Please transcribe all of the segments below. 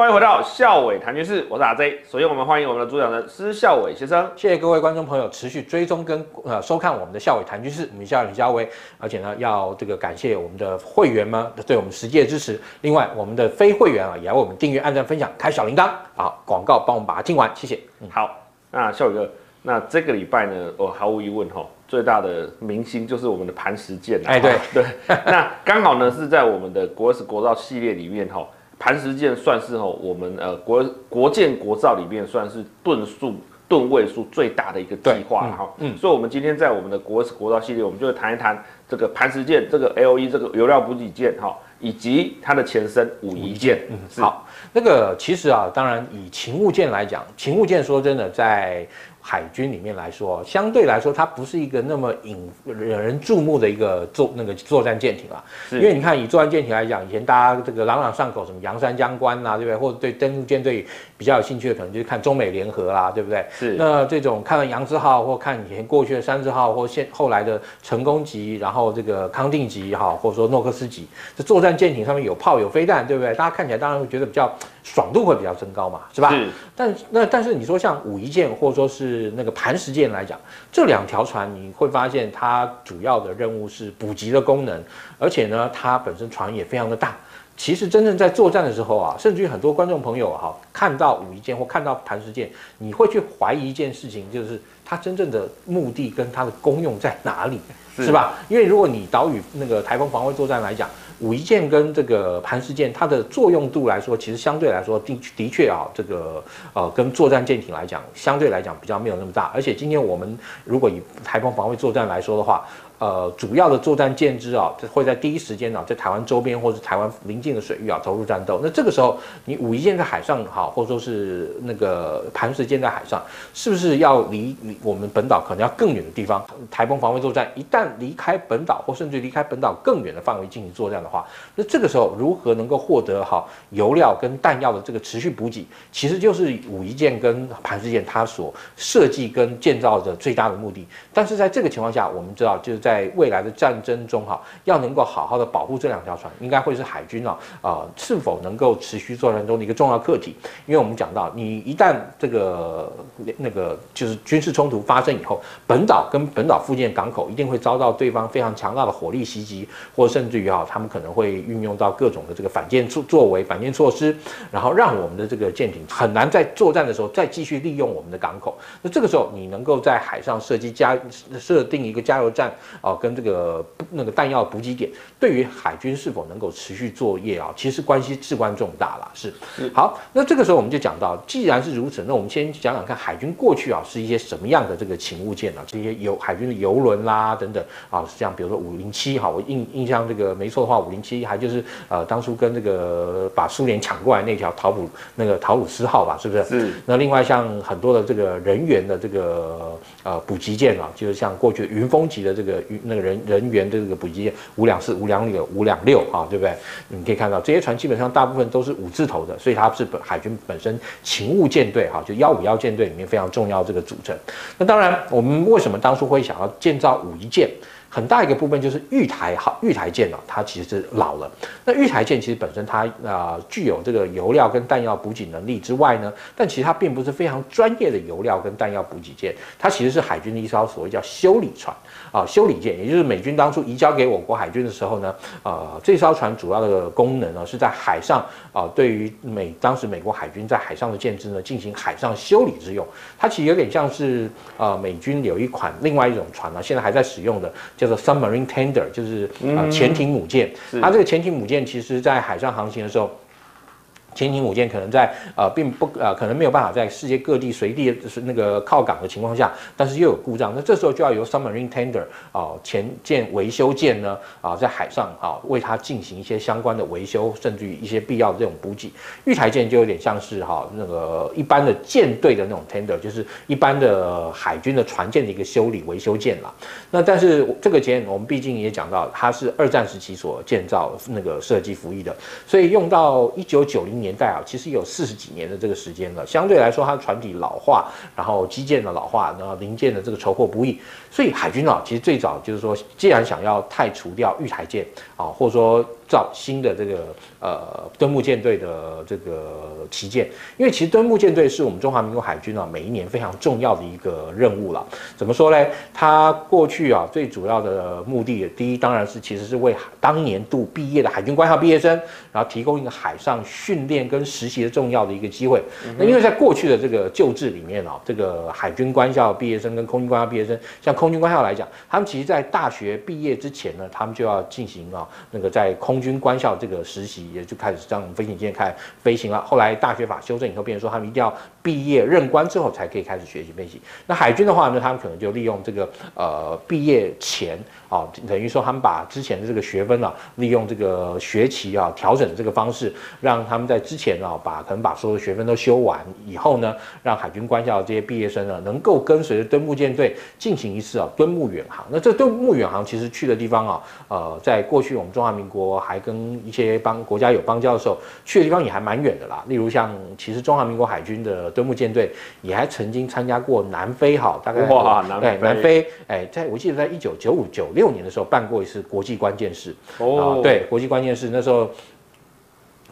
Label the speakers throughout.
Speaker 1: 欢迎回到校伟谈军事，我是阿 J。首先，我们欢迎我们的主讲人施孝玮先生。
Speaker 2: 谢谢各位观众朋友持续追踪跟呃收看我们的校伟谈军事，我们校李孝玮。而且呢，要这个感谢我们的会员们对我们实际的支持。另外，我们的非会员啊，也要为我们订阅、按赞、分享、开小铃铛。好，广告帮我们把它听完，谢谢。
Speaker 1: 嗯，好，那校伟哥，那这个礼拜呢，我毫无疑问哈，最大的明星就是我们的磐石舰。
Speaker 2: 哎，对
Speaker 1: 对，那刚好呢是在我们的国史国造系列里面哈。磐石舰算是吼我们呃国国舰国造里面算是吨数吨位数最大的一个计划了哈，嗯，所以我们今天在我们的国史国造系列，我们就会谈一谈这个磐石舰这个 LE 这个油料补给舰哈，以及它的前身武夷舰。
Speaker 2: 嗯，好，那个其实啊，当然以勤务舰来讲，勤务舰说真的在。海军里面来说，相对来说，它不是一个那么引惹人注目的一个作那个作战舰艇啊。因为你看，以作战舰艇来讲，以前大家这个朗朗上口，什么洋山将关啊，对不对？或者对登陆舰队比较有兴趣的，可能就是看中美联合啦，对不对？是。那这种看了杨志号，或看以前过去的山字号，或现后来的成功级，然后这个康定级哈，或者说诺克斯级，这作战舰艇上面有炮有飞弹，对不对？大家看起来当然会觉得比较。爽度会比较增高嘛，是吧？是。但那但是你说像武夷舰或者说是那个磐石舰来讲，这两条船你会发现它主要的任务是补给的功能，而且呢，它本身船也非常的大。其实真正在作战的时候啊，甚至于很多观众朋友哈、啊，看到武夷舰或看到磐石舰，你会去怀疑一件事情，就是它真正的目的跟它的功用在哪里，是，是吧？因为如果你岛屿那个台风防卫作战来讲，武夷舰跟这个磐石舰，它的作用度来说，其实相对来说的的确啊，这个呃，跟作战舰艇来讲，相对来讲比较没有那么大。而且今天我们如果以台风防卫作战来说的话，呃，主要的作战舰只啊，会在第一时间啊，在台湾周边或者台湾邻近的水域啊投入战斗。那这个时候，你武夷舰在海上好，或者说是那个磐石舰在海上，是不是要离离我们本岛可能要更远的地方？台风防卫作战一旦离开本岛，或甚至离开本岛更远的范围进行作战的话，那这个时候如何能够获得好油料跟弹药的这个持续补给，其实就是武夷舰跟磐石舰它所设计跟建造的最大的目的。但是在这个情况下，我们知道就是在未来的战争中，哈，要能够好好的保护这两条船，应该会是海军啊，呃，是否能够持续作战中的一个重要课题。因为我们讲到，你一旦这个那个就是军事冲突发生以后，本岛跟本岛附近的港口一定会遭到对方非常强大的火力袭击，或甚至于哈，他们可会运用到各种的这个反舰作作为、反舰措施，然后让我们的这个舰艇很难在作战的时候再继续利用我们的港口。那这个时候，你能够在海上设计加设定一个加油站。哦，跟这个那个弹药补给点，对于海军是否能够持续作业啊，其实关系至关重大了。是，好，那这个时候我们就讲到，既然是如此，那我们先讲讲看海军过去啊是一些什么样的这个勤务舰啊，这些游海军的游轮啦等等啊，像比如说五零七哈，我印印象这个没错的话，五零七一还就是呃当初跟这个把苏联抢过来那条陶普那个陶鲁斯号吧，是不是？是。那另外像很多的这个人员的这个呃补给舰啊，就是像过去云峰级的这个。那个人人员的这个补给舰五两四、五两六、五两六啊，对不对？你可以看到这些船基本上大部分都是五字头的，所以它是本海军本身勤务舰队哈，就幺五幺舰队里面非常重要这个组成。那当然，我们为什么当初会想要建造五一舰？很大一个部分就是玉台号玉台舰啊，它其实是老了。那玉台舰其实本身它啊、呃、具有这个油料跟弹药补给能力之外呢，但其实它并不是非常专业的油料跟弹药补给舰，它其实是海军的一艘所谓叫修理船啊，修理舰，也就是美军当初移交给我国海军的时候呢，呃，这艘船主要的功能呢是在海上啊，对于美当时美国海军在海上的舰只呢进行海上修理之用。它其实有点像是呃美军有一款另外一种船呢，现在还在使用的。叫做 submarine tender，就是呃潜艇母舰。它这个潜艇母舰，其实在海上航行的时候。潜艇母舰可能在呃，并不呃，可能没有办法在世界各地随地就是那个靠港的情况下，但是又有故障，那这时候就要由 submarine tender 啊、呃，潜舰维修舰呢啊、在海上啊、为它进行一些相关的维修，甚至于一些必要的这种补给。玉台舰就有点像是哈、那个一般的舰队的那种 tender，就是一般的海军的船舰的一个修理维修舰啦。那但是这个舰我们毕竟也讲到，它是二战时期所建造那个设计服役的，所以用到一九九零。年代啊，其实有四十几年的这个时间了。相对来说，它船体老化，然后机舰的老化，然后零件的这个筹获不易，所以海军啊，其实最早就是说，既然想要汰除掉玉台舰啊，或者说造新的这个呃敦睦舰队的这个旗舰，因为其实敦睦舰队是我们中华民国海军啊每一年非常重要的一个任务了。怎么说呢？它过去啊最主要的目的，第一当然是其实是为当年度毕业的海军官校毕业生，然后提供一个海上训练跟实习的重要的一个机会。那因为在过去的这个旧制里面啊，这个海军官校毕业生跟空军官校毕业生，像空军官校来讲，他们其实在大学毕业之前呢，他们就要进行啊那个在空军官校这个实习，也就开始让飞行舰开始飞行了。后来大学法修正以后，变成说他们一定要毕业任官之后才可以开始学习飞行。那海军的话呢，他们可能就利用这个呃毕业前啊，等于说他们把之前的这个学分啊，利用这个学期啊调整的这个方式，让他们在之前啊把可能把所有的学分都修完以后呢，让海军官校的这些毕业生呢，能够跟随着敦睦舰队进行一次啊敦睦远航。那这敦睦远航其实去的地方啊，呃，在过去我们中华民国还跟一些邦国家有邦交的时候，去的地方也还蛮远的啦。例如像，其实中华民国海军的敦睦舰队也还曾经参加过南非，哈，大概
Speaker 1: 哇，南非，
Speaker 2: 南非，哎，在我记得在一九九五九六年的时候办过一次国际关键事，哦，对，国际关键事那时候。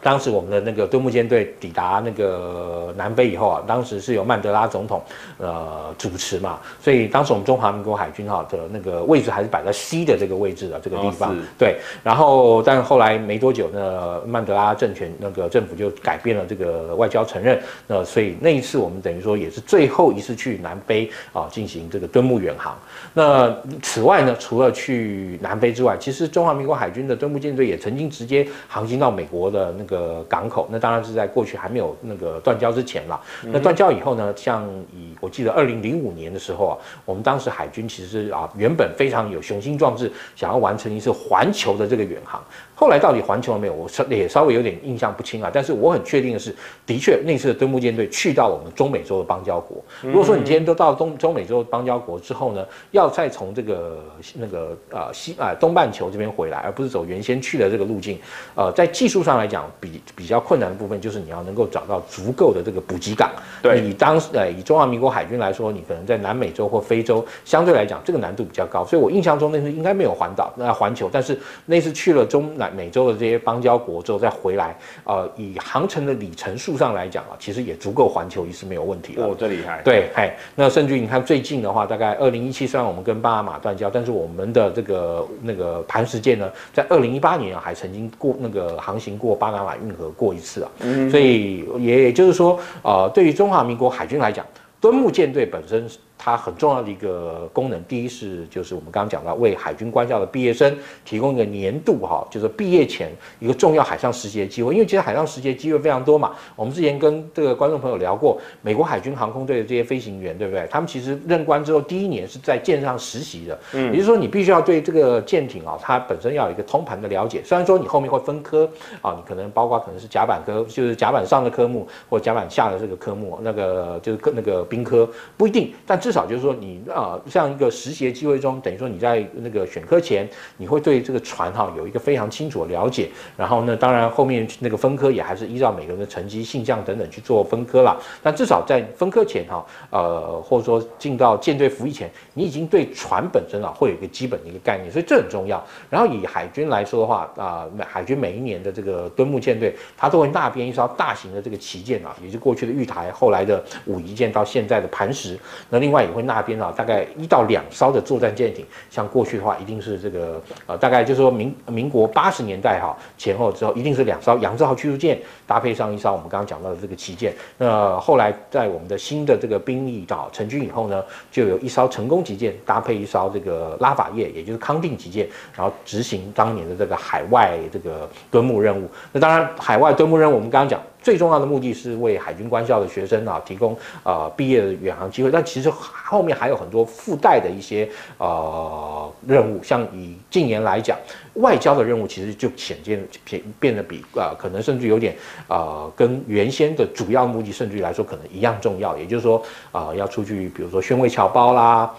Speaker 2: 当时我们的那个敦睦舰队抵达那个南非以后啊，当时是由曼德拉总统呃主持嘛，所以当时我们中华民国海军哈的那个位置还是摆在西的这个位置的这个地方。哦、对，然后但后来没多久呢，曼德拉政权那个政府就改变了这个外交承认，那所以那一次我们等于说也是最后一次去南非啊进行这个敦睦远航。那此外呢，除了去南非之外，其实中华民国海军的敦睦舰队也曾经直接航行到美国的那个。个港口，那当然是在过去还没有那个断交之前了。那断交以后呢，像以我记得二零零五年的时候啊，我们当时海军其实啊原本非常有雄心壮志，想要完成一次环球的这个远航。后来到底环球了没有？我稍也稍微有点印象不清啊。但是我很确定的是，的确那次的敦睦舰队去到我们中美洲的邦交国。如果说你今天都到东中美洲邦交国之后呢，要再从这个那个呃西啊东半球这边回来，而不是走原先去的这个路径，呃，在技术上来讲，比比较困难的部分就是你要能够找到足够的这个补给港。对，以当时呃以中华民国海军来说，你可能在南美洲或非洲相对来讲这个难度比较高。所以我印象中那次应该没有环岛那环球，但是那次去了中南。美洲的这些邦交国之后再回来，呃，以航程的里程数上来讲啊，其实也足够环球一次没有问题了。
Speaker 1: 哦，这厉害。
Speaker 2: 对，哎，那甚至于你看最近的话，大概二零一七，虽然我们跟巴拿马断交，但是我们的这个那个磐石舰呢，在二零一八年啊，还曾经过那个航行过巴拿马运河过一次啊。嗯。所以也也就是说，呃，对于中华民国海军来讲，敦睦舰队本身。它很重要的一个功能，第一是就是我们刚刚讲到，为海军官校的毕业生提供一个年度哈，就是毕业前一个重要海上实习的机会。因为其实海上实习的机会非常多嘛。我们之前跟这个观众朋友聊过，美国海军航空队的这些飞行员，对不对？他们其实任官之后第一年是在舰上实习的，嗯，也就是说你必须要对这个舰艇啊，它本身要有一个通盘的了解。虽然说你后面会分科啊，你可能包括可能是甲板科，就是甲板上的科目，或甲板下的这个科目，那个就是那个兵科不一定，但。至少就是说你，啊，像一个实习的机会中，等于说你在那个选科前，你会对这个船哈有一个非常清楚的了解。然后呢，当然后面那个分科也还是依照每个人的成绩、性向等等去做分科啦。但至少在分科前哈，呃，或者说进到舰队服役前，你已经对船本身啊会有一个基本的一个概念，所以这很重要。然后以海军来说的话啊，海军每一年的这个敦睦舰队，它都会纳编一艘大型的这个旗舰啊，也就是过去的玉台，后来的武夷舰，到现在的磐石。那另外。也会那边啊，大概一到两艘的作战舰艇。像过去的话，一定是这个呃，大概就是说民民国八十年代哈前后之后，一定是两艘扬子号驱逐舰搭配上一艘我们刚刚讲到的这个旗舰。那后来在我们的新的这个兵役啊成军以后呢，就有一艘成功级舰搭配一艘这个拉法叶，也就是康定级舰，然后执行当年的这个海外这个敦睦任务。那当然，海外敦睦任务我们刚刚讲。最重要的目的是为海军官校的学生啊提供呃毕业的远航机会，但其实后面还有很多附带的一些呃任务，像以近年来讲，外交的任务其实就显见变变得比啊、可能甚至有点啊、跟原先的主要目的甚至于来说可能一样重要，也就是说啊、要出去比如说宣慰侨胞啦，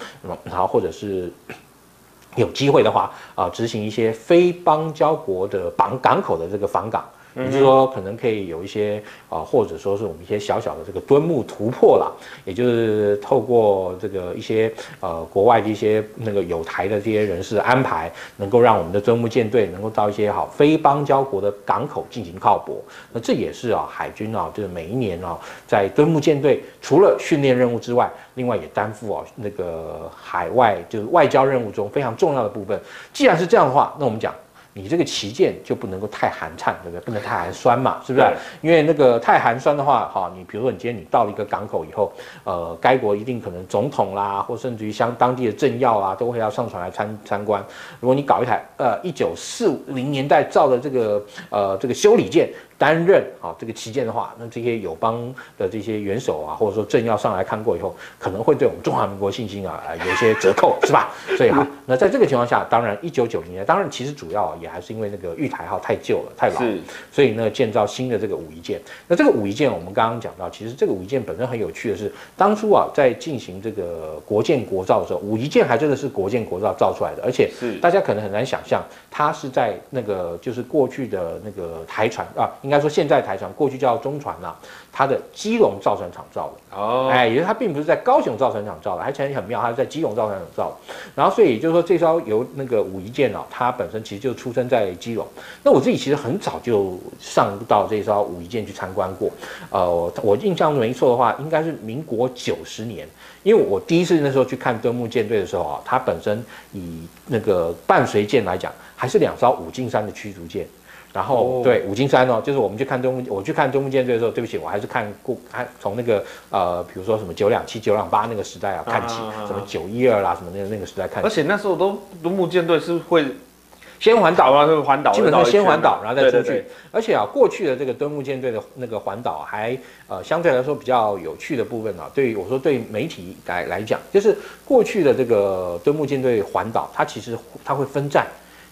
Speaker 2: 然后或者是有机会的话啊执行一些非邦交国的港港口的这个访港。也就是说可能可以有一些啊，或者说是我们一些小小的这个敦睦突破啦，也就是透过这个一些呃国外的一些那个有台的这些人士安排，能够让我们的敦睦舰队能够到一些好非邦交国的港口进行靠泊。那这也是啊海军啊，就是每一年啊在敦睦舰队除了训练任务之外，另外也担负啊那个海外就是外交任务中非常重要的部分。既然是这样的话，那我们讲。你这个旗舰就不能够太寒颤，对不对？不能太寒酸嘛，是不是？因为那个太寒酸的话，哈，你比如说你今天你到了一个港口以后，呃，该国一定可能总统啦，或甚至于像当地的政要啊，都会要上船来参参观。如果你搞一台呃一九四零年代造的这个呃这个修理舰。担任啊这个旗舰的话，那这些友邦的这些元首啊，或者说政要上来看过以后，可能会对我们中华民国信心啊有一些折扣，是吧？所以哈，那在这个情况下，当然一九九零年，当然其实主要也还是因为那个玉台号太旧了，太老所以呢建造新的这个武夷舰。那这个武夷舰，我们刚刚讲到，其实这个武夷舰本身很有趣的是，当初啊在进行这个国建国造的时候，武夷舰还真的是国建国造造出来的，而且大家可能很难想象，它是在那个就是过去的那个台船啊。应该说，现在台船过去叫中船呐，它的基隆造船厂造的哦，哎，也就是它并不是在高雄造船厂造的，还很很妙，它是在基隆造船厂造的。然后，所以也就是说，这艘由那个武夷舰啊，它本身其实就出生在基隆。那我自己其实很早就上到这艘武夷舰去参观过。呃，我印象没错的话，应该是民国九十年，因为我第一次那时候去看敦睦舰队的时候啊，它本身以那个伴随舰来讲，还是两艘五进山的驱逐舰。然后对五金山哦，就是我们去看敦睦，我去看敦睦舰队的时候，对不起，我还是看过，看从那个呃，比如说什么九两七、九两八那个时代啊看起，什么九一二啦，什么那个那个时代看起。
Speaker 1: 而且那时候都敦木舰队是会
Speaker 2: 先环岛啊，会环岛，
Speaker 1: 基
Speaker 2: 本上先环岛，然后再出去。而且啊，过去的这个敦睦舰队的那个环岛还呃相对来说比较有趣的部分啊，对于我说对媒体来来讲，就是过去的这个敦睦舰队环岛，它其实它会分站。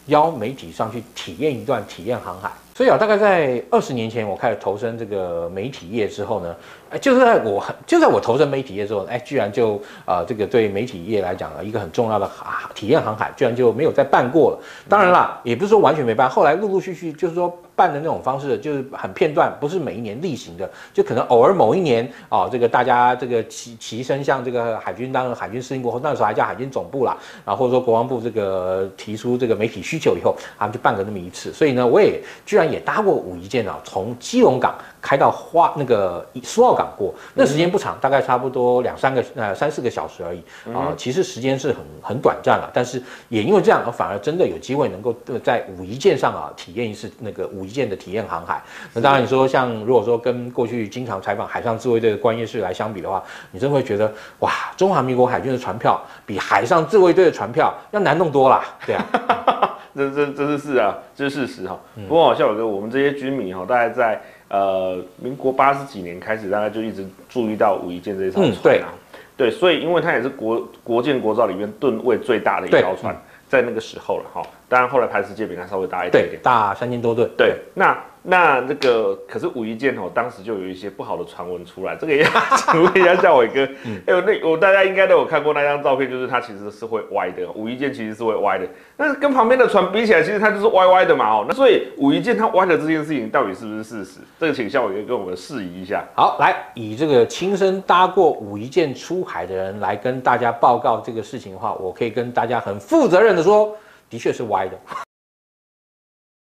Speaker 2: 邀媒体上去体验一段体验航海，所以啊，大概在二十年前我开始投身这个媒体业之后呢，哎，就是在我就在我投身媒体业之后，哎，居然就啊、这个对媒体业来讲啊，一个很重要的啊体验航海，居然就没有再办过了。当然啦，也不是说完全没办，后来陆陆续续就是说。办的那种方式就是很片段，不是每一年例行的，就可能偶尔某一年啊、这个大家这个齐齐声向这个海军当海军司令部，那时候还叫海军总部啦，然后或者说国防部这个提出这个媒体需求以后，他们就办个那么一次。所以呢，我也居然也搭过五一舰啊，从基隆港。开到花那个苏澳港过，那时间不长，大概差不多两三个呃三四个小时而已啊、呃。其实时间是很很短暂了，但是也因为这样，反而真的有机会能够在武夷舰上啊体验一次那个武夷舰的体验航海。那当然你说像如果说跟过去经常采访海上自卫队的关业士来相比的话，你真会觉得哇，中华民国海军的船票比海上自卫队的船票要难弄多了，对啊，
Speaker 1: 这这这是事啊，这是事实哈。不过孝玮哥，我们这些军迷哈，大概在。呃，民国八十几年开始，大概就一直注意到武夷舰这一艘船，啊。嗯、对，对，所以因为它也是国国舰国造里面吨位最大的一条船，在那个时候了哈。当然后来台世界比它稍微大一点点，
Speaker 2: 大三千多吨。
Speaker 1: 对，那。那那个可是武夷舰哦，当时就有一些不好的传闻出来。这个也请问 一下孝玮哥，哎、嗯欸，那我大家应该都有看过那张照片，就是它其实是会歪的。武夷舰其实是会歪的，但是跟旁边的船比起来，其实它就是歪歪的嘛哦。那所以武夷舰它歪的这件事情到底是不是事实？这个请孝玮哥跟我们释疑一下。
Speaker 2: 好，来以这个亲身搭过武夷舰出海的人来跟大家报告这个事情的话，我可以跟大家很负责任的说，的确是歪的。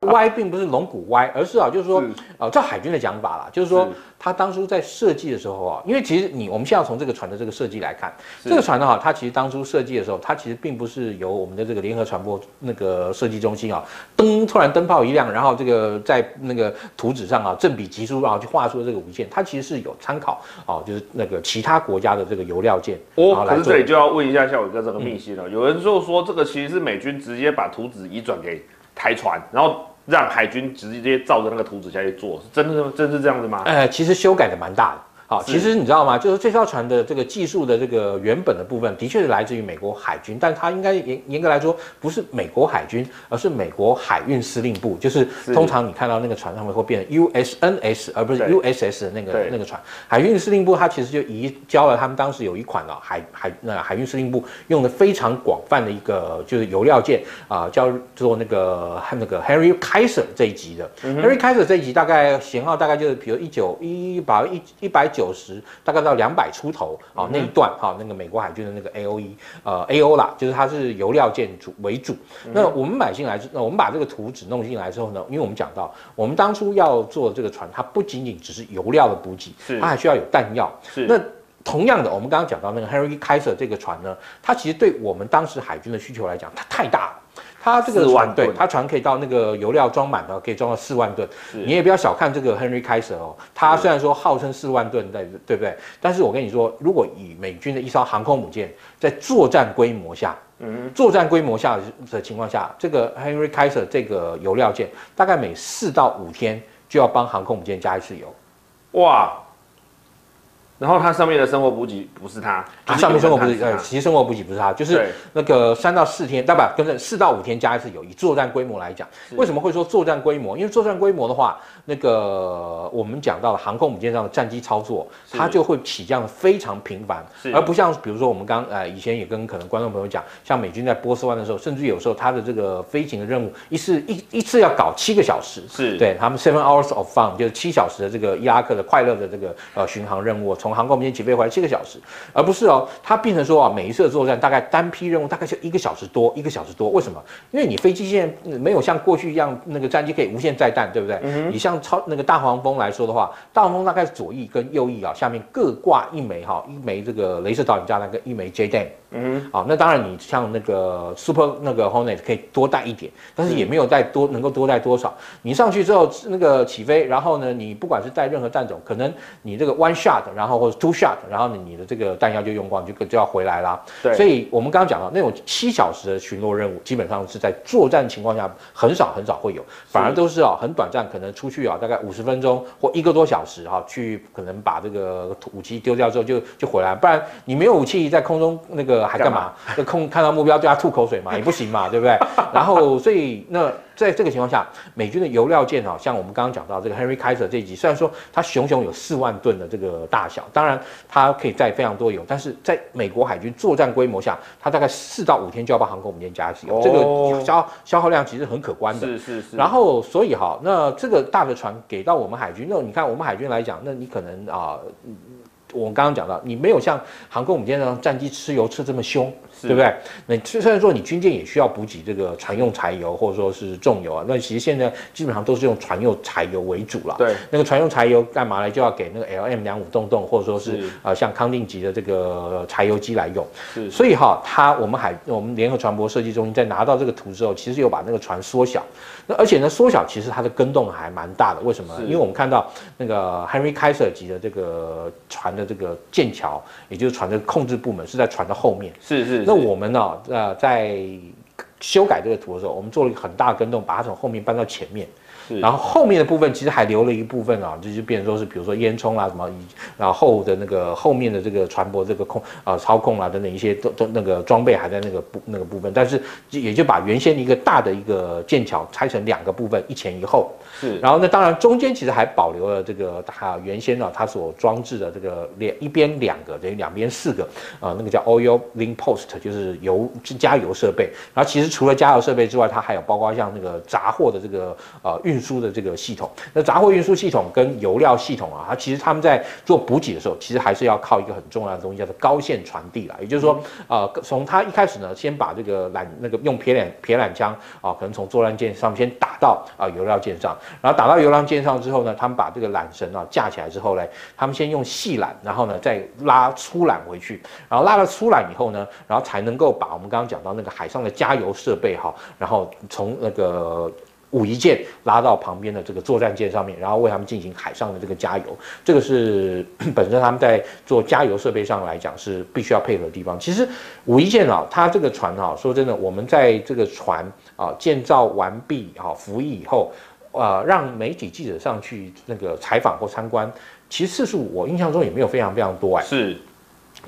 Speaker 2: 歪并不是龙骨歪，而是啊，就是说，呃，照海军的讲法啦，就是说，他当初在设计的时候啊，因为其实你我们现在要从这个船的这个设计来看，这个船的话，它其实当初设计的时候，它其实并不是由我们的这个联合船舶那个设计中心啊，灯突然灯泡一亮，然后这个在那个图纸上啊，正比级数，然后去画出了这个武舰，它其实是有参考啊，就是那个其他国家的这个油料件。
Speaker 1: 哦，可是这里就要问一下孝玮哥这个秘辛了，嗯、有人就说这个其实是美军直接把图纸移转给台船，然后。让海军直接照着那个图纸下去做，是真的，真是这样子吗？
Speaker 2: 呃，其实修改的蛮大的。好，其实你知道吗？就是这艘船的这个技术的这个原本的部分，的确是来自于美国海军，但它应该严严格来说不是美国海军，而是美国海运司令部。就是通常你看到那个船上面会变成 USNS，而不是 USS 的那个那个船。海运司令部它其实就移交了他们当时有一款啊海海那海运司令部用的非常广泛的一个就是油料舰啊，叫做那个那个 Harry Kaiser 这一级的。嗯、Harry Kaiser 这一级大概型号大概就是比如一九一把一一百。九十大概到两百出头啊、哦，那一段哈、哦，那个美国海军的那个 A O E 呃 A O 啦，就是它是油料建筑为主。那我们买进来，那我们把这个图纸弄进来之后呢，因为我们讲到，我们当初要做这个船，它不仅仅只是油料的补给，它还需要有弹药。是。那同样的，我们刚刚讲到那个 Henry Kaiser 这个船呢，它其实对我们当时海军的需求来讲，它太大了。它这个船，对，它船可以到那个油料装满了，可以装到四万吨。你也不要小看这个 Henry Kaiser 哦，它虽然说号称四万吨，对对不对？但是我跟你说，如果以美军的一艘航空母舰在作战规模下，嗯，作战规模下的情况下，这个 Henry Kaiser 这个油料舰大概每四到五天就要帮航空母舰加一次油，哇！
Speaker 1: 然后它上面的生活补给不是它，
Speaker 2: 它上面生活补给呃，其实生活补给不是它，就是那个三到四天，对吧？跟着四到五天加一次油。以作战规模来讲，为什么会说作战规模？因为作战规模的话，那个我们讲到了航空母舰上的战机操作，它就会起降非常频繁，而不像比如说我们刚呃以前也跟可能观众朋友讲，像美军在波斯湾的时候，甚至有时候它的这个飞行的任务一次一一次要搞七个小时，是对他们 seven hours of fun 就是七小时的这个伊拉克的快乐的这个呃巡航任务。从航空母舰起飞回来七个小时，而不是哦，它变成说啊，每一次的作战大概单批任务大概就一个小时多，一个小时多。为什么？因为你飞机现在没有像过去一样，那个战机可以无限载弹，对不对？嗯、你像超那个大黄蜂来说的话，大黄蜂大概是左翼跟右翼啊，下面各挂一枚哈，一枚这个镭射导引炸弹跟一枚 JDAM。嗯，好，那当然你像那个 Super 那个 Hornet 可以多带一点，但是也没有带多，能够多带多少。你上去之后那个起飞，然后呢，你不管是带任何弹种，可能你这个 one shot，然后或者 two shot，然后你你的这个弹药就用光，就就要回来啦。对，所以我们刚刚讲到那种七小时的巡逻任务，基本上是在作战情况下很少很少会有，反而都是啊很短暂，可能出去啊大概五十分钟或一个多小时哈，去可能把这个武器丢掉之后就就回来，不然你没有武器在空中那个。还干嘛？就空看到目标对他吐口水嘛，也不行嘛，对不对？然后，所以那在这个情况下，美军的油料舰啊，像我们刚刚讲到这个 Henry Kaiser 这一级，虽然说它熊熊有四万吨的这个大小，当然它可以载非常多油，但是在美国海军作战规模下，它大概四到五天就要把航空母舰加油，这个消消耗量其实很可观的。是是是。然后，所以哈，那这个大的船给到我们海军，那你看我们海军来讲，那你可能啊。我们刚刚讲到，你没有像航空母舰上战机吃油吃这么凶，对不对？那虽然说你军舰也需要补给这个船用柴油或者说是重油啊，那其实现在基本上都是用船用柴油为主了。对，那个船用柴油干嘛呢？就要给那个 LM 两五洞洞或者说是呃像康定级的这个柴油机来用。是，所以哈，它我们海我们联合船舶设计中心在拿到这个图之后，其实有把那个船缩小。那而且呢，缩小其实它的跟动还蛮大的。为什么呢？因为我们看到那个 Henry Kaiser 级的这个船的这个舰桥，也就是船的控制部门是在船的后面。是是，是。那我们呢，呃，在修改这个图的时候，我们做了一个很大的跟动，把它从后面搬到前面。然后后面的部分其实还留了一部分啊，就就变成说是比如说烟囱啊什么，然后后的那个后面的这个船舶这个控啊、呃、操控啊等等一些都都那个装备还在那个部那个部分，但是也就把原先的一个大的一个剑桥拆成两个部分，一前一后。是。然后呢，当然中间其实还保留了这个它原先呢它所装置的这个两一边两个等于两边四个啊、呃、那个叫 oil link post 就是油加油设备。然后其实除了加油设备之外，它还有包括像那个杂货的这个呃运。运输的这个系统，那杂货运输系统跟油料系统啊，它其实他们在做补给的时候，其实还是要靠一个很重要的东西，叫做高线传递啦。也就是说，呃，从它一开始呢，先把这个缆那个用撇缆撇缆枪啊，可能从作战舰上面先打到啊油料舰上，然后打到油料舰上之后呢，他们把这个缆绳啊架起来之后呢，他们先用细缆，然后呢再拉粗缆回去，然后拉了粗缆以后呢，然后才能够把我们刚刚讲到那个海上的加油设备哈，然后从那个。武夷舰拉到旁边的这个作战舰上面，然后为他们进行海上的这个加油，这个是本身他们在做加油设备上来讲是必须要配合的地方。其实武夷舰啊，它这个船啊，说真的，我们在这个船啊建造完毕、啊服役以后，呃，让媒体记者上去那个采访或参观，其实次数我印象中也没有非常非常多哎。
Speaker 1: 是。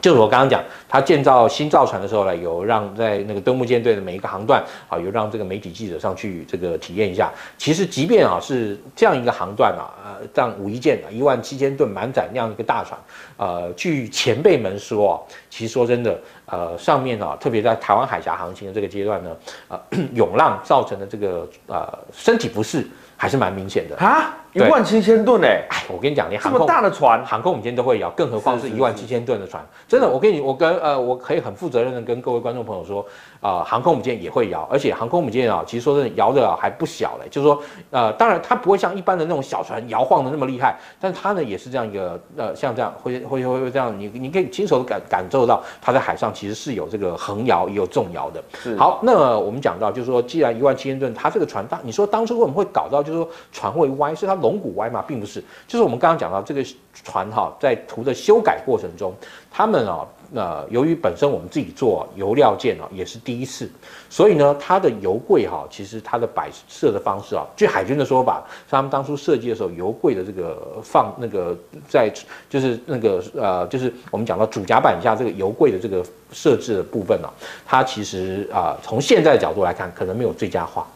Speaker 2: 就是我刚刚讲，他建造新造船的时候呢，有让在那个登陆舰队的每一个航段啊，有让这个媒体记者上去这个体验一下。其实，即便啊是这样一个航段啊，呃，像武夷舰啊，一万七千吨满载那样一个大船，呃，据前辈们说啊，其实说真的，呃，上面啊，特别在台湾海峡航行的这个阶段呢，呃，涌浪造成的这个呃身体不适还是蛮明显的
Speaker 1: 啊。一万七千吨哎！
Speaker 2: 哎，我跟你讲，你航空
Speaker 1: 这么大的船，
Speaker 2: 航空母舰都会摇，更何况是一万七千吨的船。真的，我跟你，我跟呃，我可以很负责任的跟各位观众朋友说，啊、呃，航空母舰也会摇，而且航空母舰啊，其实说真的，摇的还不小嘞。就是说，呃，当然它不会像一般的那种小船摇晃的那么厉害，但它呢也是这样一个呃，像这样会会会会这样，你你可以亲手感感受到它在海上其实是有这个横摇也有纵摇的。好，那我们讲到就是说，既然一万七千吨，它这个船当你说当初为什么会搞到就是说船会歪，是它龙骨歪嘛，并不是。就是我们刚刚讲到这个船哈，在图的修改过程中，他们啊，呃，由于本身我们自己做油料舰啊，也是第一次，所以呢，它的油柜哈，其实它的摆设的方式啊，据海军的说法，他们当初设计的时候，油柜的这个放那个在就是那个呃，就是我们讲到主甲板下这个油柜的这个设置的部分呢，它其实啊，从现在的角度来看，可能没有最佳化，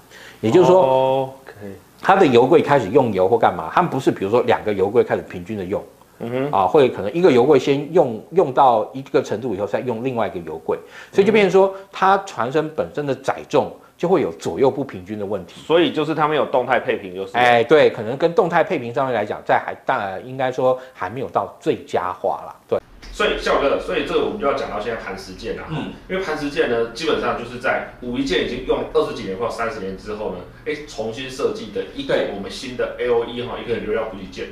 Speaker 2: 也就是说，OK。它的油柜开始用油或干嘛？他们不是比如说两个油柜开始平均的用，嗯哼，啊，会可能一个油柜先用用到一个程度以后，再用另外一个油柜，所以就变成说，它船身本身的载重就会有左右不平均的问题。
Speaker 1: 所以就是他们有动态配平，就是
Speaker 2: 哎，对，可能跟动态配平上面来讲，在还但应该说还没有到最佳化啦，对。
Speaker 1: 所以笑哥，所以这个我们就要讲到现在磐石剑了。嗯，因为磐石剑呢，基本上就是在五一剑已经用二十几年或三十年之后呢，哎，重新设计的一个我们新的 A O E 哈，一个流量补给舰。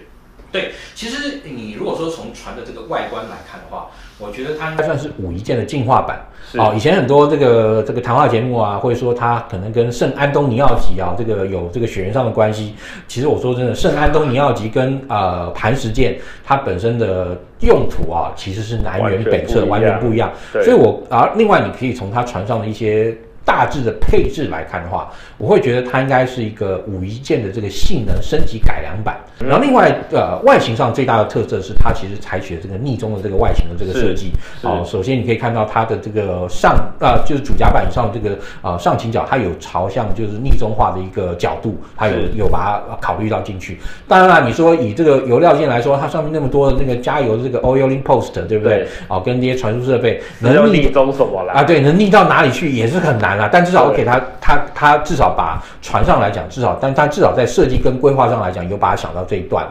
Speaker 2: 对，其实你如果说从船的这个外观来看的话，我觉得它应该算是武夷舰的进化版。哦，以前很多这个这个谈话节目啊，会说它可能跟圣安东尼奥级啊，这个有这个血缘上的关系。其实我说真的，圣安东尼奥级跟呃磐石舰它本身的用途啊，其实是南辕北辙，完全不一样。所以我而另外你可以从它船上的一些。大致的配置来看的话，我会觉得它应该是一个五一舰的这个性能升级改良版。然后另外呃外形上最大的特色是它其实采取了这个逆中的这个外形的这个设计。哦，首先你可以看到它的这个上啊、呃、就是主甲板上这个呃上倾角，它有朝向就是逆中化的一个角度，它有有把它考虑到进去。当然了，你说以这个油料舰来说，它上面那么多的那个加油的这个 oiling post 对不对？对哦，跟这些传输设备能逆中什么来啊？对，能逆到哪里去也是很难。但至少我给他，他他至少把船上来讲，至少，但他至少在设计跟规划上来讲，有把它想到这一段。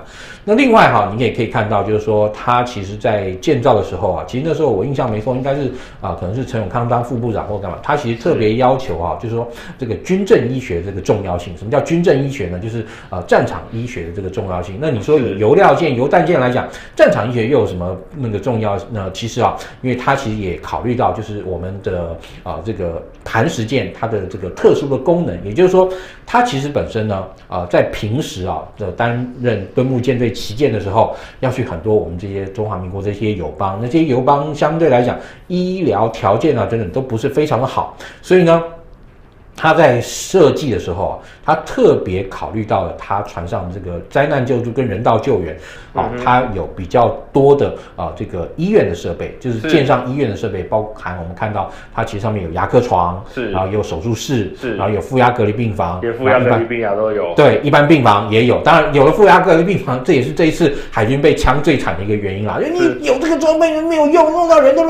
Speaker 2: 那另外哈，你也可以看到，就是说他其实在建造的时候啊，其实那时候我印象没错，应该是啊，可能是陈永康当副部长或干嘛，他其实特别要求啊，就是说这个军政医学这个重要性。什么叫军政医学呢？就是啊，战场医学的这个重要性。那你说以油料舰、油弹舰来讲，战场医学又有什么那个重要？那其实啊，因为他其实也考虑到，就是我们的啊这个弹石舰它的这个特殊的功能，也就是说，它其实本身呢啊，在平时啊的担任敦睦舰队。旗舰的时候要去很多我们这些中华民国这些友邦，那些友邦相对来讲医疗条件啊等等都不是非常的好，所以呢，他在设计的时候啊，他特别考虑到了他船上这个灾难救助跟人道救援。啊，他有比较多的啊，这个医院的设备，就是舰上医院的设备，包含我们看到它其实上面有牙科床，是，然后有手术室，是，然后有负压隔离病房，
Speaker 1: 连负压隔离病房都有，
Speaker 2: 对，一般病房也有，当然有了负压隔离病房，这也是这一次海军被枪最惨的一个原因啦，因为你有这个装备没有用，弄到人都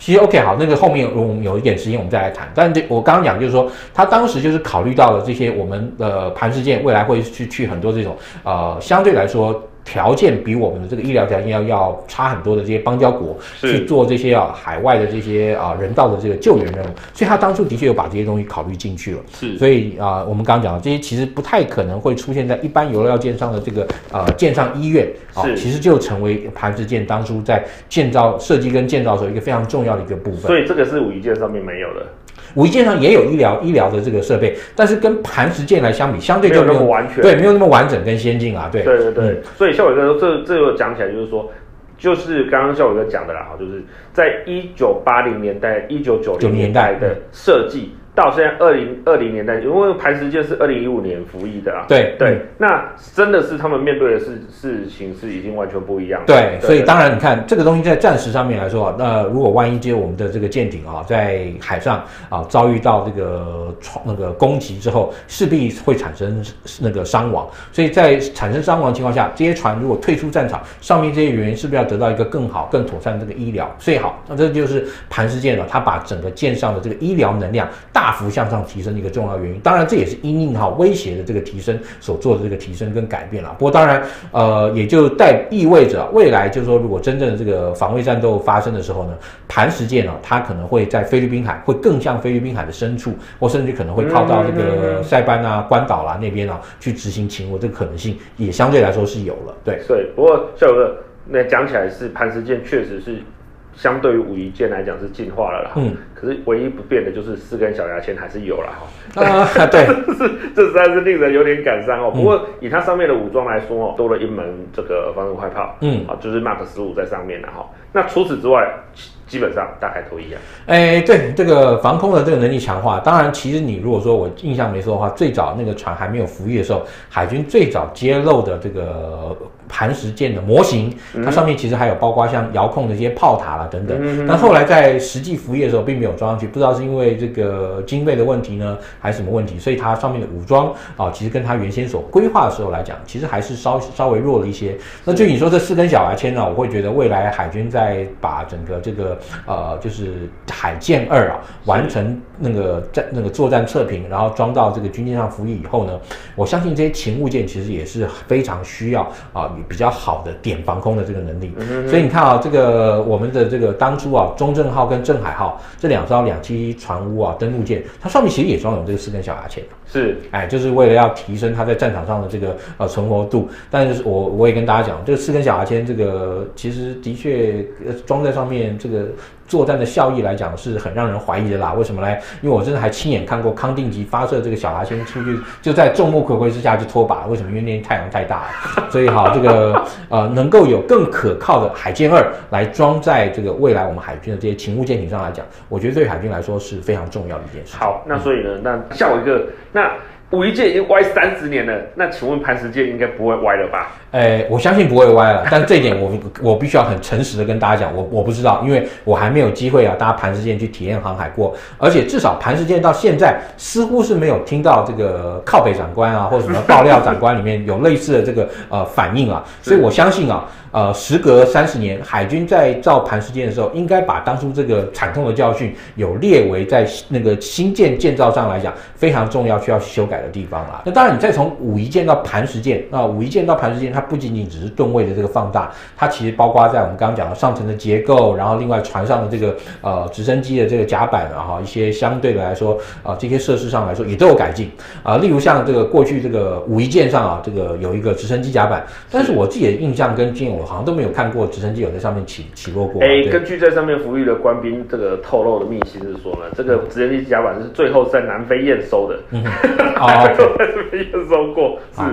Speaker 2: 其实 OK 好，那个后面我们有一点时间我们再来谈，但这我刚刚讲就是说，他当时就是考虑到了这些我们的磐石舰未来会去去很多这种呃相对来说。条件比我们的这个医疗条件要要差很多的这些邦交国去做这些啊海外的这些啊人道的这个救援任务，所以他当初的确有把这些东西考虑进去了。是，所以啊，我们刚刚讲的这些其实不太可能会出现在一般油料舰上的这个呃舰上医院啊，其实就成为磐石舰当初在建造设计跟建造的时候一个非常重要的一个部分。
Speaker 1: 所以这个是武夷舰上面没有的。
Speaker 2: 武夷舰上也有医疗医疗的这个设备，但是跟磐石舰来相比，相对就
Speaker 1: 没有那么完全，
Speaker 2: 对，没有那么完整跟先进啊。对，
Speaker 1: 对对对。嗯、所以孝伟哥说，这这又讲起来就是说，就是刚刚孝伟哥讲的啦，哈，就是在一九八零年代、一九九零年代的设计。到现在二零二零年代，因为磐石舰是二零一五年服役的啊。
Speaker 2: 对
Speaker 1: 对，嗯、那真的是他们面对的事事情是已经完全不一样。
Speaker 2: 对，所以当然你看这个东西在战时上面来说，那如果万一接我们的这个舰艇啊，在海上啊遭遇到这个闯那个攻击之后，势必会产生那个伤亡。所以在产生伤亡的情况下，这些船如果退出战场，上面这些人员是不是要得到一个更好、更妥善的这个医疗？最好，那这就是磐石舰呢，它把整个舰上的这个医疗能量大大幅向上提升的一个重要原因。当然，这也是因应哈威胁的这个提升所做的这个提升跟改变了。不过，当然，呃，也就带意味着未来就是说，如果真正的这个防卫战斗发生的时候呢，磐石舰呢，它可能会在菲律宾海，会更像菲律宾海的深处，或甚至可能会靠到这个塞班啊、关岛啦那边啊去执行勤务，这个可能性也相对来说是有了。对，
Speaker 1: 对。不过，孝玮哥，那讲起来是磐石舰确实是。相对于五一键来讲是进化了啦，嗯，可是唯一不变的就是四根小牙签还是有了哈。
Speaker 2: 啊，对，
Speaker 1: 这是这实在是令人有点感伤哦。不过以它上面的武装来说哦，多了一门这个防空快炮，嗯，啊，就是 Mark 十五在上面了哈。那除此之外，基本上大概都一样。
Speaker 2: 哎，对，这个防空的这个能力强化，当然，其实你如果说我印象没错的话，最早那个船还没有服役的时候，海军最早揭露的这个。磐石舰的模型，它上面其实还有包括像遥控的一些炮塔啦等等。但后来在实际服役的时候，并没有装上去，不知道是因为这个经费的问题呢，还是什么问题，所以它上面的武装啊，其实跟它原先所规划的时候来讲，其实还是稍稍微弱了一些。那就你说这四根小牙签呢，我会觉得未来海军在把整个这个呃，就是海舰二啊完成那个战那个作战测评，然后装到这个军舰上服役以后呢，我相信这些勤务舰其实也是非常需要啊。比较好的点防空的这个能力，所以你看啊，这个我们的这个当初啊，中正号跟镇海号这两艘两栖船坞啊，登陆舰，它上面其实也装有这个四根小牙签，
Speaker 1: 是，
Speaker 2: 哎，就是为了要提升它在战场上的这个呃存活度。但是我我也跟大家讲，这个四根小牙签，这个其实的确装在上面这个。作战的效益来讲是很让人怀疑的啦，为什么呢？因为我真的还亲眼看过康定级发射这个小牙签出去，就在众目睽睽之下就脱靶。为什么？因为那天太阳太大了。所以哈，这个呃，能够有更可靠的海剑二来装在这个未来我们海军的这些勤务舰艇上来讲，我觉得对海军来说是非常重要的一件事。
Speaker 1: 好，那所以呢，那下一个那。武夷舰已经歪三十年了，那请问磐石舰应该不会歪了吧？
Speaker 2: 哎、欸，我相信不会歪了，但这一点我 我必须要很诚实的跟大家讲，我我不知道，因为我还没有机会啊搭磐石舰去体验航海过，而且至少磐石舰到现在似乎是没有听到这个靠北长官啊或者什么爆料长官里面有类似的这个呃反应啊，所以我相信啊。呃，时隔三十年，海军在造磐石舰的时候，应该把当初这个惨痛的教训有列为在那个新舰建造上来讲非常重要需要修改的地方啦。那当然，你再从武夷舰到磐石舰，那武夷舰到磐石舰，它不仅仅只是吨位的这个放大，它其实包括在我们刚刚讲的上层的结构，然后另外船上的这个呃直升机的这个甲板啊，哈，一些相对的来说啊、呃、这些设施上来说也都有改进啊、呃。例如像这个过去这个五一舰上啊，这个有一个直升机甲板，但是我自己的印象跟经验。我好像都没有看过直升机有在上面起起落过。哎、欸，
Speaker 1: 根据在上面服役的官兵这个透露的秘辛是说呢，这个直升机甲板是最后在南非验收的。嗯，好，在这边验收过是。
Speaker 2: 啊，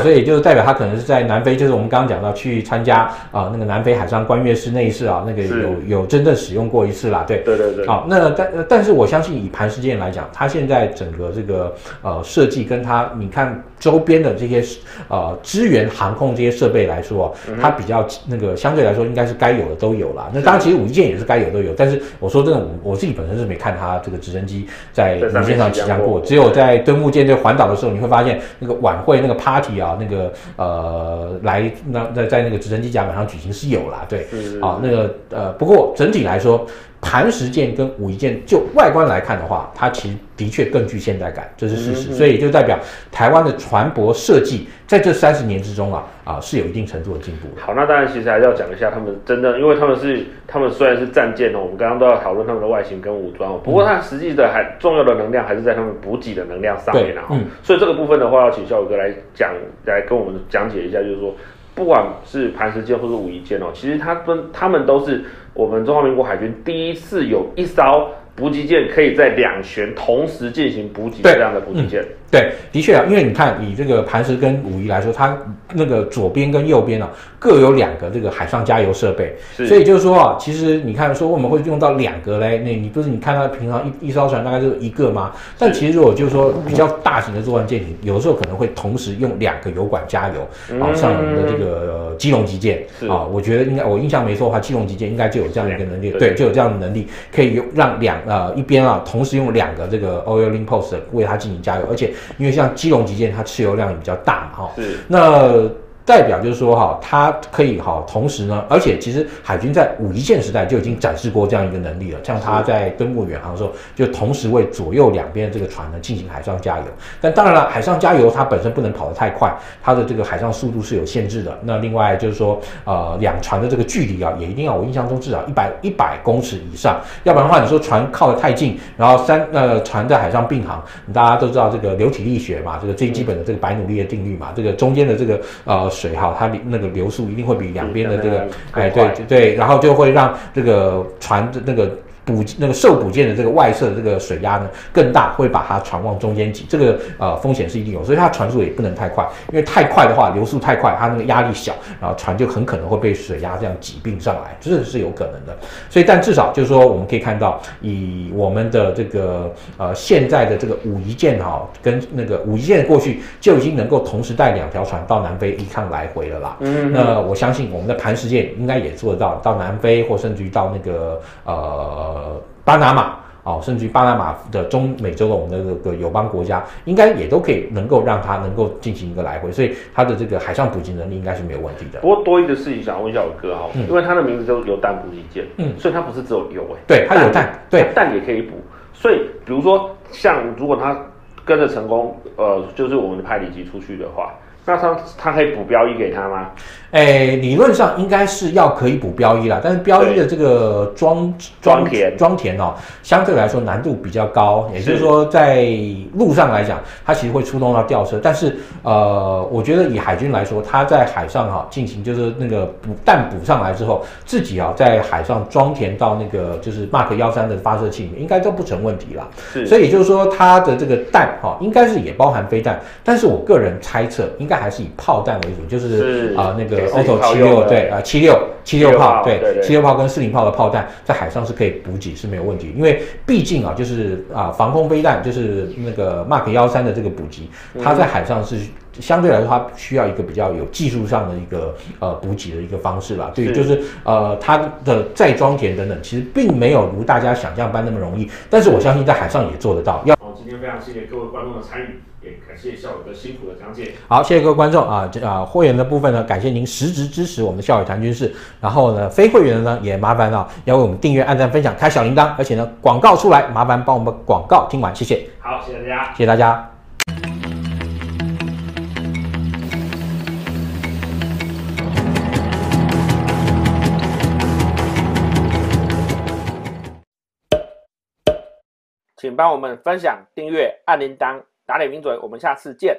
Speaker 2: 所以就是代表他可能是在南非，就是我们刚刚讲到去参加啊那个南非海上观月式那一次啊，那个有有真正使用过一次啦，对
Speaker 1: 对对对。
Speaker 2: 好，那但但是我相信以磐石舰来讲，它现在整个这个呃设计跟它你看周边的这些呃支援航空这些设备来说，它比较那个相对来说应该是该有的都有了。那当然其实武夷舰也是该有都有，但是我说真的，我我自己本身是没看它这个直升机在武舰上起降过，只有在敦睦舰队环岛的时候，你会发现那个晚会那个 party。啊，那个呃，来那在在那个直升机甲板上举行是有啦，对，啊，那个呃，不过整体来说。磐石舰跟武夷舰就外观来看的话，它其实的确更具现代感，这是事实。嗯、所以就代表台湾的船舶设计在这三十年之中啊啊是有一定程度的进步。
Speaker 1: 好，那当然其实还是要讲一下他们真的，因为他们是他们虽然是战舰哦，我们刚刚都要讨论他们的外形跟武装哦，不过它实际的还重要的能量还是在他们补给的能量上面啊。嗯。所以这个部分的话，要请孝玮哥来讲，来跟我们讲解一下，就是说。不管是磐石舰或是武夷舰哦，其实它们他们都是我们中华民国海军第一次有一艘补给舰可以在两舷同时进行补给这样的补给舰。
Speaker 2: 对，的确啊，因为你看以这个磐石跟武夷来说，它那个左边跟右边啊各有两个这个海上加油设备，所以就是说啊，其实你看说我们会用到两个嘞，那你不是你看它平常一一艘船大概就一个吗？但其实如果就是说比较大型的作战舰艇，有的时候可能会同时用两个油管加油啊，像我们的这个基隆级舰啊，我觉得应该我印象没错的话，基隆级舰应该就有这样的一个能力，对，就有这样的能力，可以用让两呃一边啊同时用两个这个 oil link post 为它进行加油，而且。因为像基隆基建，它持有量也比较大嘛，哈，是那。代表就是说哈，它可以哈，同时呢，而且其实海军在武夷舰时代就已经展示过这样一个能力了。像它在敦睦远航的时候，就同时为左右两边的这个船呢进行海上加油。但当然了，海上加油它本身不能跑得太快，它的这个海上速度是有限制的。那另外就是说，呃，两船的这个距离啊，也一定要我印象中至少一百一百公尺以上，要不然的话，你说船靠得太近，然后三呃船在海上并航，大家都知道这个流体力学嘛，这个最基本的这个白努力的定律嘛，这个中间的这个呃。水哈，它那个流速一定会比两边的这个，哎，对对，然后就会让这个船的那个。补那个受补舰的这个外侧的这个水压呢更大，会把它船往中间挤，这个呃风险是一定有，所以它船速也不能太快，因为太快的话流速太快，它那个压力小，然后船就很可能会被水压这样挤并上来，这是有可能的。所以但至少就是说我们可以看到，以我们的这个呃现在的这个武夷舰哈，跟那个武夷舰过去就已经能够同时带两条船到南非一趟来回了啦。嗯，那我相信我们的磐石舰应该也做得到，到南非或甚至于到那个呃。呃，巴拿马哦，甚至于巴拿马的中美洲的我们的这个友邦国家，应该也都可以能够让它能够进行一个来回，所以它的这个海上补给能力应该是没有问题的。
Speaker 1: 不过多一个事情想问一下我哥哈，嗯、因为它的名字叫油弹补给舰，嗯，所以它不是只有油哎，
Speaker 2: 对，它有弹，对，
Speaker 1: 弹也可以补。所以比如说像如果它跟着成功，呃，就是我们的派里级出去的话，那他他可以补标一给他吗？
Speaker 2: 哎，理论上应该是要可以补标一啦，但是标一的这个装装填装填哦，相对来说难度比较高，也就是说在路上来讲，它其实会出动到吊车，但是呃，我觉得以海军来说，它在海上哈进行就是那个补弹补上来之后，自己啊在海上装填到那个就是 Mark 幺三的发射器里面，应该都不成问题啦。是，所以也就是说它的这个弹哈应该是也包含飞弹，但是我个人猜测应该还是以炮弹为主，就是啊那个。Auto 七六对啊，七六七六炮对七六炮跟四零炮的炮弹在海上是可以补给是没有问题，因为毕竟啊就是啊防空飞弹就是那个 Mark 幺三的这个补给，它在海上是相对来说它需要一个比较有技术上的一个呃补给的一个方式啦。对，就是呃它的再装填等等，其实并没有如大家想象般那么容易，但是我相信在海上也做得到。要
Speaker 1: 好，今天非常谢谢各位观众的参与。也感谢校友的辛苦的讲解。
Speaker 2: 好，谢谢各位观众啊，这啊会员的部分呢，感谢您实质支持我们的校友谈军事。然后呢，非会员的呢，也麻烦啊，要为我们订阅、按赞、分享、开小铃铛。而且呢，广告出来，麻烦帮我们广告听完，谢谢。
Speaker 1: 好，谢谢大家，
Speaker 2: 谢谢大家。
Speaker 1: 请帮我们分享、订阅、按铃铛、打脸名嘴，我们下次见。